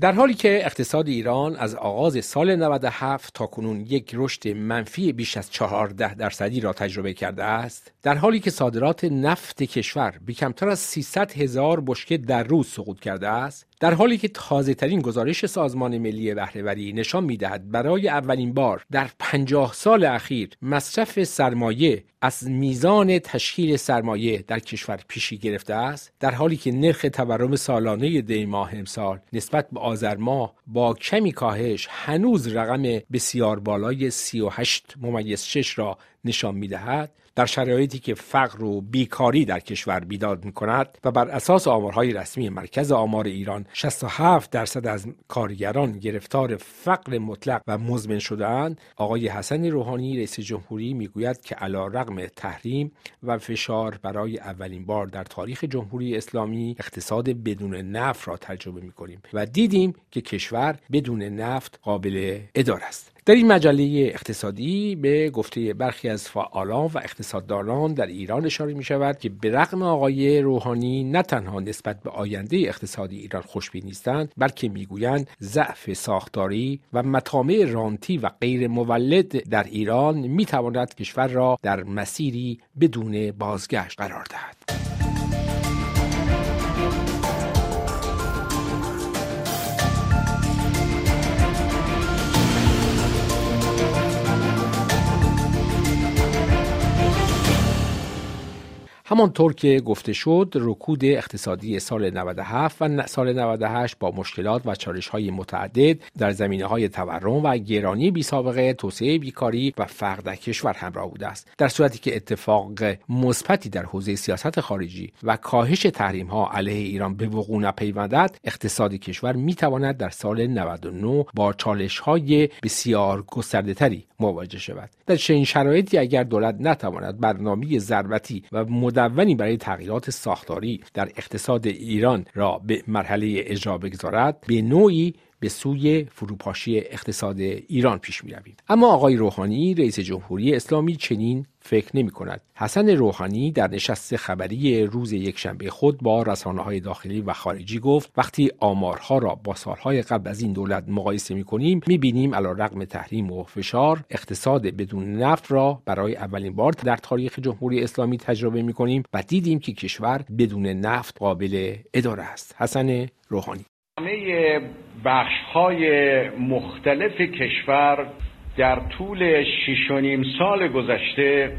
در حالی که اقتصاد ایران از آغاز سال 97 تا کنون یک رشد منفی بیش از 14 درصدی را تجربه کرده است در حالی که صادرات نفت کشور به از 300 هزار بشکه در روز سقوط کرده است در حالی که تازه ترین گزارش سازمان ملی بهرهوری نشان می‌دهد برای اولین بار در 50 سال اخیر مصرف سرمایه از میزان تشکیل سرمایه در کشور پیشی گرفته است در حالی که نرخ تورم سالانه دی ماه امسال نسبت به آذر ماه با کمی کاهش هنوز رقم بسیار بالای 38 ممیز 6 را نشان می‌دهد در شرایطی که فقر و بیکاری در کشور بیداد می کند و بر اساس آمارهای رسمی مرکز آمار ایران 67 درصد از کارگران گرفتار فقر مطلق و مزمن شدهاند آقای حسن روحانی رئیس جمهوری می‌گوید که علا رقم تحریم و فشار برای اولین بار در تاریخ جمهوری اسلامی اقتصاد بدون نفت را تجربه می کنیم و دیدیم که کشور بدون نفت قابل اداره است. در این مجله اقتصادی به گفته برخی از فعالان و اقتصاددانان در ایران اشاره می شود که به رغم آقای روحانی نه تنها نسبت به آینده اقتصادی ایران خوشبین نیستند بلکه می‌گویند ضعف ساختاری و مطامع رانتی و غیر مولد در ایران می تواند کشور را در مسیری بدون بازگشت قرار دهد. همانطور که گفته شد رکود اقتصادی سال 97 و سال 98 با مشکلات و چالش های متعدد در زمینه های تورم و گرانی بی سابقه توسعه بیکاری و فقر در کشور همراه بوده است. در صورتی که اتفاق مثبتی در حوزه سیاست خارجی و کاهش تحریم ها علیه ایران به وقوع نپیوندد اقتصاد کشور می تواند در سال 99 با چالش های بسیار گسترده تری مواجه شود. در چنین شرایطی اگر دولت نتواند برنامه ضربتی و مدونی برای تغییرات ساختاری در اقتصاد ایران را به مرحله اجرا بگذارد به نوعی به سوی فروپاشی اقتصاد ایران پیش می روید. اما آقای روحانی رئیس جمهوری اسلامی چنین فکر نمی کند. حسن روحانی در نشست خبری روز یکشنبه خود با رسانه های داخلی و خارجی گفت وقتی آمارها را با سالهای قبل از این دولت مقایسه می کنیم می بینیم علا رقم تحریم و فشار اقتصاد بدون نفت را برای اولین بار در تاریخ جمهوری اسلامی تجربه می کنیم و دیدیم که کشور بدون نفت قابل اداره است. حسن روحانی همه بخش های مختلف کشور در طول شیش و نیم سال گذشته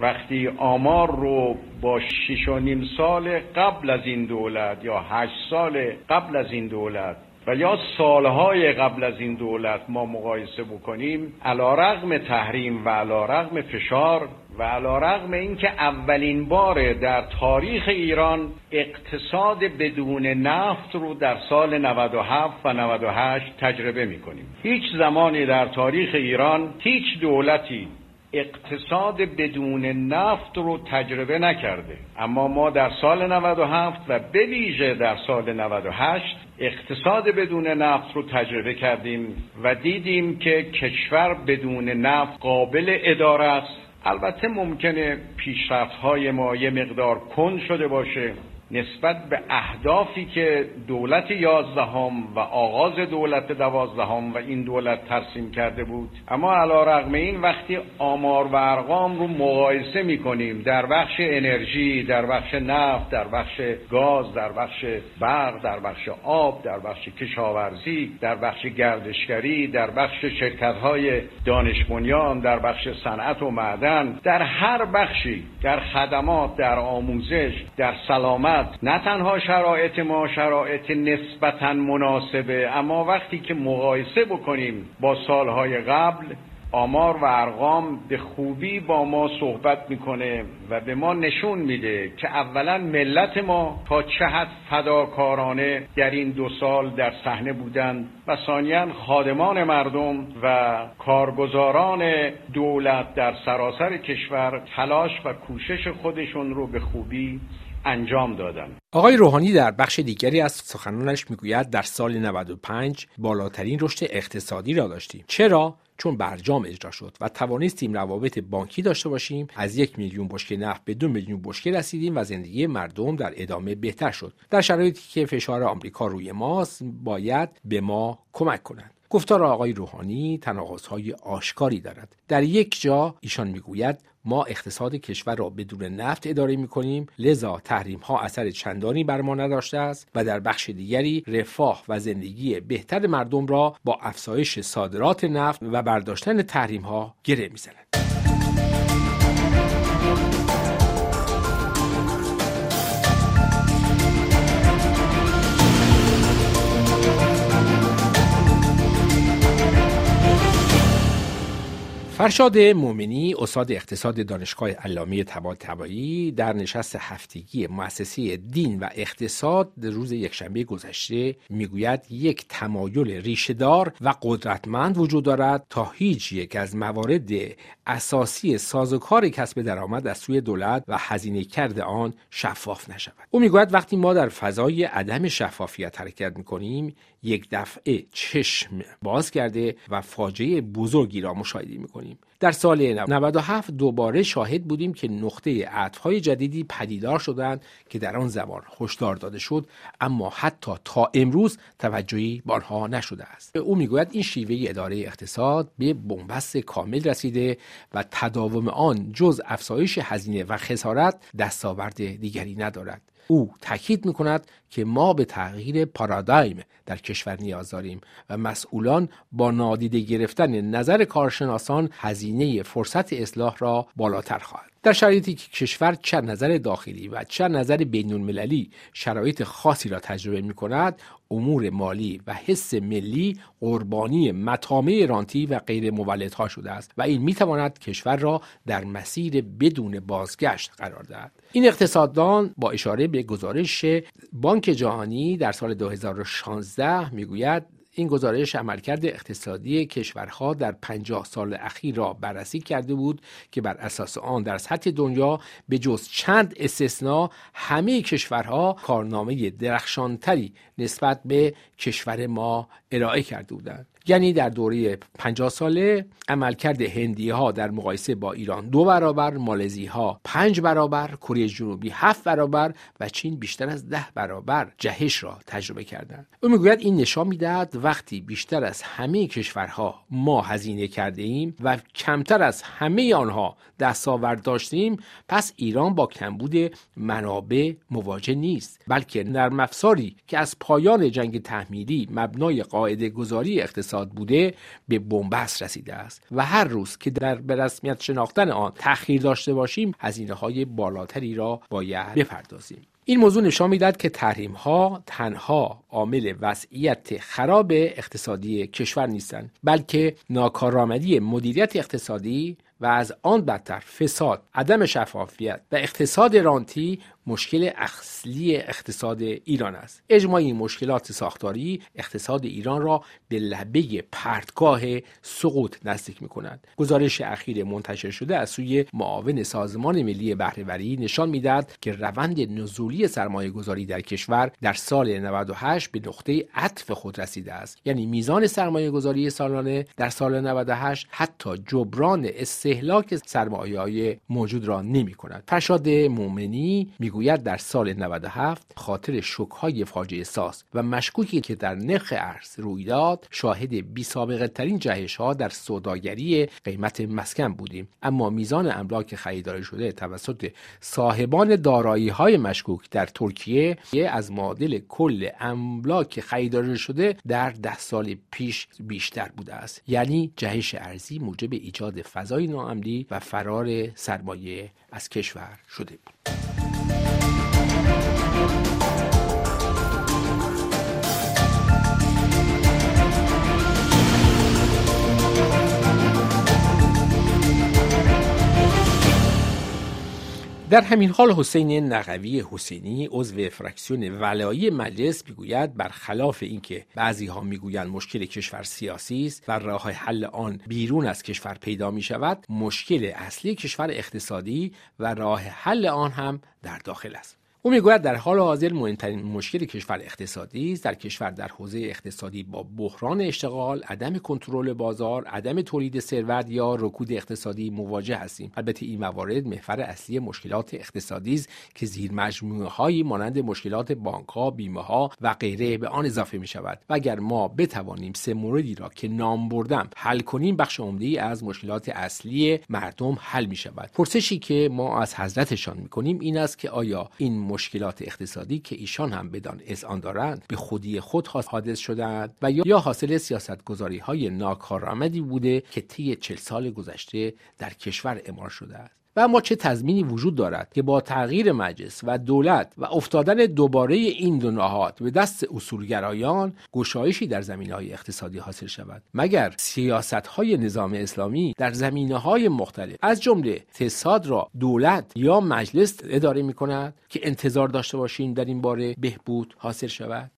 وقتی آمار رو با شیش و نیم سال قبل از این دولت یا هشت سال قبل از این دولت و یا سالهای قبل از این دولت ما مقایسه بکنیم علا رغم تحریم و علا رغم فشار و علا رغم اینکه اولین بار در تاریخ ایران اقتصاد بدون نفت رو در سال 97 و 98 تجربه می کنیم هیچ زمانی در تاریخ ایران هیچ دولتی اقتصاد بدون نفت رو تجربه نکرده. اما ما در سال 97 و به ویژه در سال 98 اقتصاد بدون نفت رو تجربه کردیم و دیدیم که کشور بدون نفت قابل اداره است. البته ممکنه پیشرفت های ما یه مقدار کن شده باشه. نسبت به اهدافی که دولت یازدهم و آغاز دولت دوازدهم و این دولت ترسیم کرده بود. اما علا رغم این وقتی آمار و ارقام رو مقایسه می کنیم در بخش انرژی در بخش نفت در بخش گاز در بخش برق در بخش آب در بخش کشاورزی در بخش گردشگری در بخش شرکت های دانش در بخش صنعت و معدن در هر بخشی در خدمات در آموزش در سلامت نه تنها شرایط ما شرایط نسبتا مناسبه اما وقتی که مقایسه بکنیم با سالهای قبل آمار و ارقام به خوبی با ما صحبت می‌کنه و به ما نشون میده که اولا ملت ما تا چه حد فداکارانه در این دو سال در صحنه بودند و ثانیا خادمان مردم و کارگزاران دولت در سراسر کشور تلاش و کوشش خودشون رو به خوبی انجام دادم آقای روحانی در بخش دیگری از سخنانش می‌گوید در سال 95 بالاترین رشد اقتصادی را داشتیم. چرا؟ چون برجام اجرا شد و توانستیم روابط بانکی داشته باشیم. از یک میلیون بشکه نفت به دو میلیون بشکه رسیدیم و زندگی مردم در ادامه بهتر شد. در شرایطی که فشار آمریکا روی ماست باید به ما کمک کنند. گفتار آقای روحانی تناقض‌های آشکاری دارد. در یک جا ایشان می‌گوید ما اقتصاد کشور را بدون نفت اداره می کنیم لذا تحریم ها اثر چندانی بر ما نداشته است و در بخش دیگری رفاه و زندگی بهتر مردم را با افزایش صادرات نفت و برداشتن تحریم ها گره می‌زند. فرشاد مومنی استاد اقتصاد دانشگاه علامه طباطبایی در نشست هفتگی مؤسسه دین و اقتصاد روز یکشنبه گذشته می‌گوید یک تمایل ریشهدار و قدرتمند وجود دارد تا هیچ یک از موارد اساسی سازوکار کسب درآمد از سوی دولت و هزینه کرده آن شفاف نشود. او می‌گوید وقتی ما در فضای عدم شفافیت حرکت می‌کنیم یک دفعه چشم باز کرده و فاجعه بزرگی را مشاهده می‌کنیم. در سال 97 دوباره شاهد بودیم که نقطه عطفهای جدیدی پدیدار شدند که در آن زمان هشدار داده شد اما حتی تا امروز توجهی به آنها نشده است. او می‌گوید این شیوه اداره اقتصاد به بنبست کامل رسیده و تداوم آن جز افزایش هزینه و خسارت دستاورد دیگری ندارد. او تاکید می کند که ما به تغییر پارادایم در کشور نیاز داریم و مسئولان با نادیده گرفتن نظر کارشناسان هزینه فرصت اصلاح را بالاتر خواهد در شرایطی که کشور چه نظر داخلی و چه نظر بین المللی شرایط خاصی را تجربه می کند امور مالی و حس ملی قربانی مطامع رانتی و غیر مولدها شده است و این می تواند کشور را در مسیر بدون بازگشت قرار دهد. این اقتصاددان با اشاره به گزارش بانک جهانی در سال 2016 می‌گوید این گزارش عملکرد اقتصادی کشورها در 50 سال اخیر را بررسی کرده بود که بر اساس آن در سطح دنیا به جز چند استثنا همه کشورها کارنامه درخشانتری نسبت به کشور ما ارائه کرده بودند. یعنی در دوره 50 ساله عملکرد هندی ها در مقایسه با ایران دو برابر مالزی ها پنج برابر کره جنوبی هفت برابر و چین بیشتر از ده برابر جهش را تجربه کردند. او می‌گوید این نشان می‌دهد وقتی بیشتر از همه کشورها ما هزینه کرده ایم و کمتر از همه آنها دستاورد داشتیم پس ایران با کمبود منابع مواجه نیست بلکه نرم افزاری که از پایان جنگ تحمیلی مبنای قاعده گذاری اقتصاد بوده به بنبست رسیده است و هر روز که در به رسمیت شناختن آن تأخیر داشته باشیم هزینه های بالاتری را باید بپردازیم. این موضوع نشان می‌دهد که تحریم ها تنها عامل وضعیت خراب اقتصادی کشور نیستند بلکه ناکارآمدی مدیریت اقتصادی و از آن بدتر فساد عدم شفافیت و اقتصاد رانتی مشکل اصلی اقتصاد ایران است. اجماع این مشکلات ساختاری اقتصاد ایران را به لبه پرتگاه سقوط نزدیک می کند گزارش اخیر منتشر شده از سوی معاون سازمان ملی بهرهوری نشان می‌دهد که روند نزولی سرمایه گذاری در کشور در سال 98 به نقطه عطف خود رسیده است. یعنی میزان سرمایه گذاری سالانه در سال 98 حتی جبران استهلاک سرمایه های موجود را نمی کند فرشاد مومنی می می‌گوید در سال 97 خاطر شکهای فاجعه ساز و مشکوکی که در نرخ ارز روی داد شاهد بی سابقه ترین جهش ها در سوداگری قیمت مسکن بودیم. اما میزان املاک خریداری شده توسط صاحبان دارایی های مشکوک در ترکیه از معادل کل املاک خریداری شده در ده سال پیش بیشتر بوده است. یعنی جهش ارزی موجب ایجاد فضای ناامنی و فرار سرمایه از کشور شده بود. در همین حال حسین نقوی حسینی عضو فرکسیون ولایی مجلس می‌گوید برخلاف اینکه بعضی ها می‌گویند مشکل کشور سیاسی است و راه حل آن بیرون از کشور پیدا می شود مشکل اصلی کشور اقتصادی و راه حل آن هم در داخل است. او می‌گوید در حال حاضر مهمترین مشکل کشور اقتصادی است. در کشور در حوزه اقتصادی با بحران اشتغال عدم کنترل بازار عدم تولید ثروت یا رکود اقتصادی مواجه هستیم. البته این موارد محور اصلی مشکلات اقتصادی است که زیر مجموعه هایی مانند مشکلات بانک ها بیمه ها و غیره به آن اضافه می شود و اگر ما بتوانیم سه موردی را که نام بردم حل کنیم بخش عمده از مشکلات اصلی مردم حل می شود پرسشی که ما از حضرتشان می کنیم این است که آیا این مشکلات اقتصادی که ایشان هم بدان آن دارند به خودی خود حادث شدند و یا حاصل سیاست گذاری های ناکارآمدی بوده که طی چل سال گذشته در کشور اعمال شده است. و اما چه تضمینی وجود دارد که با تغییر مجلس و دولت و افتادن دوباره این دو نهاد به دست اصولگرایان گشایشی در زمینه های اقتصادی حاصل شود مگر سیاست های نظام اسلامی در زمینه های مختلف از جمله اقتصاد را دولت یا مجلس اداره می کند که انتظار داشته باشیم در این باره بهبود حاصل شود؟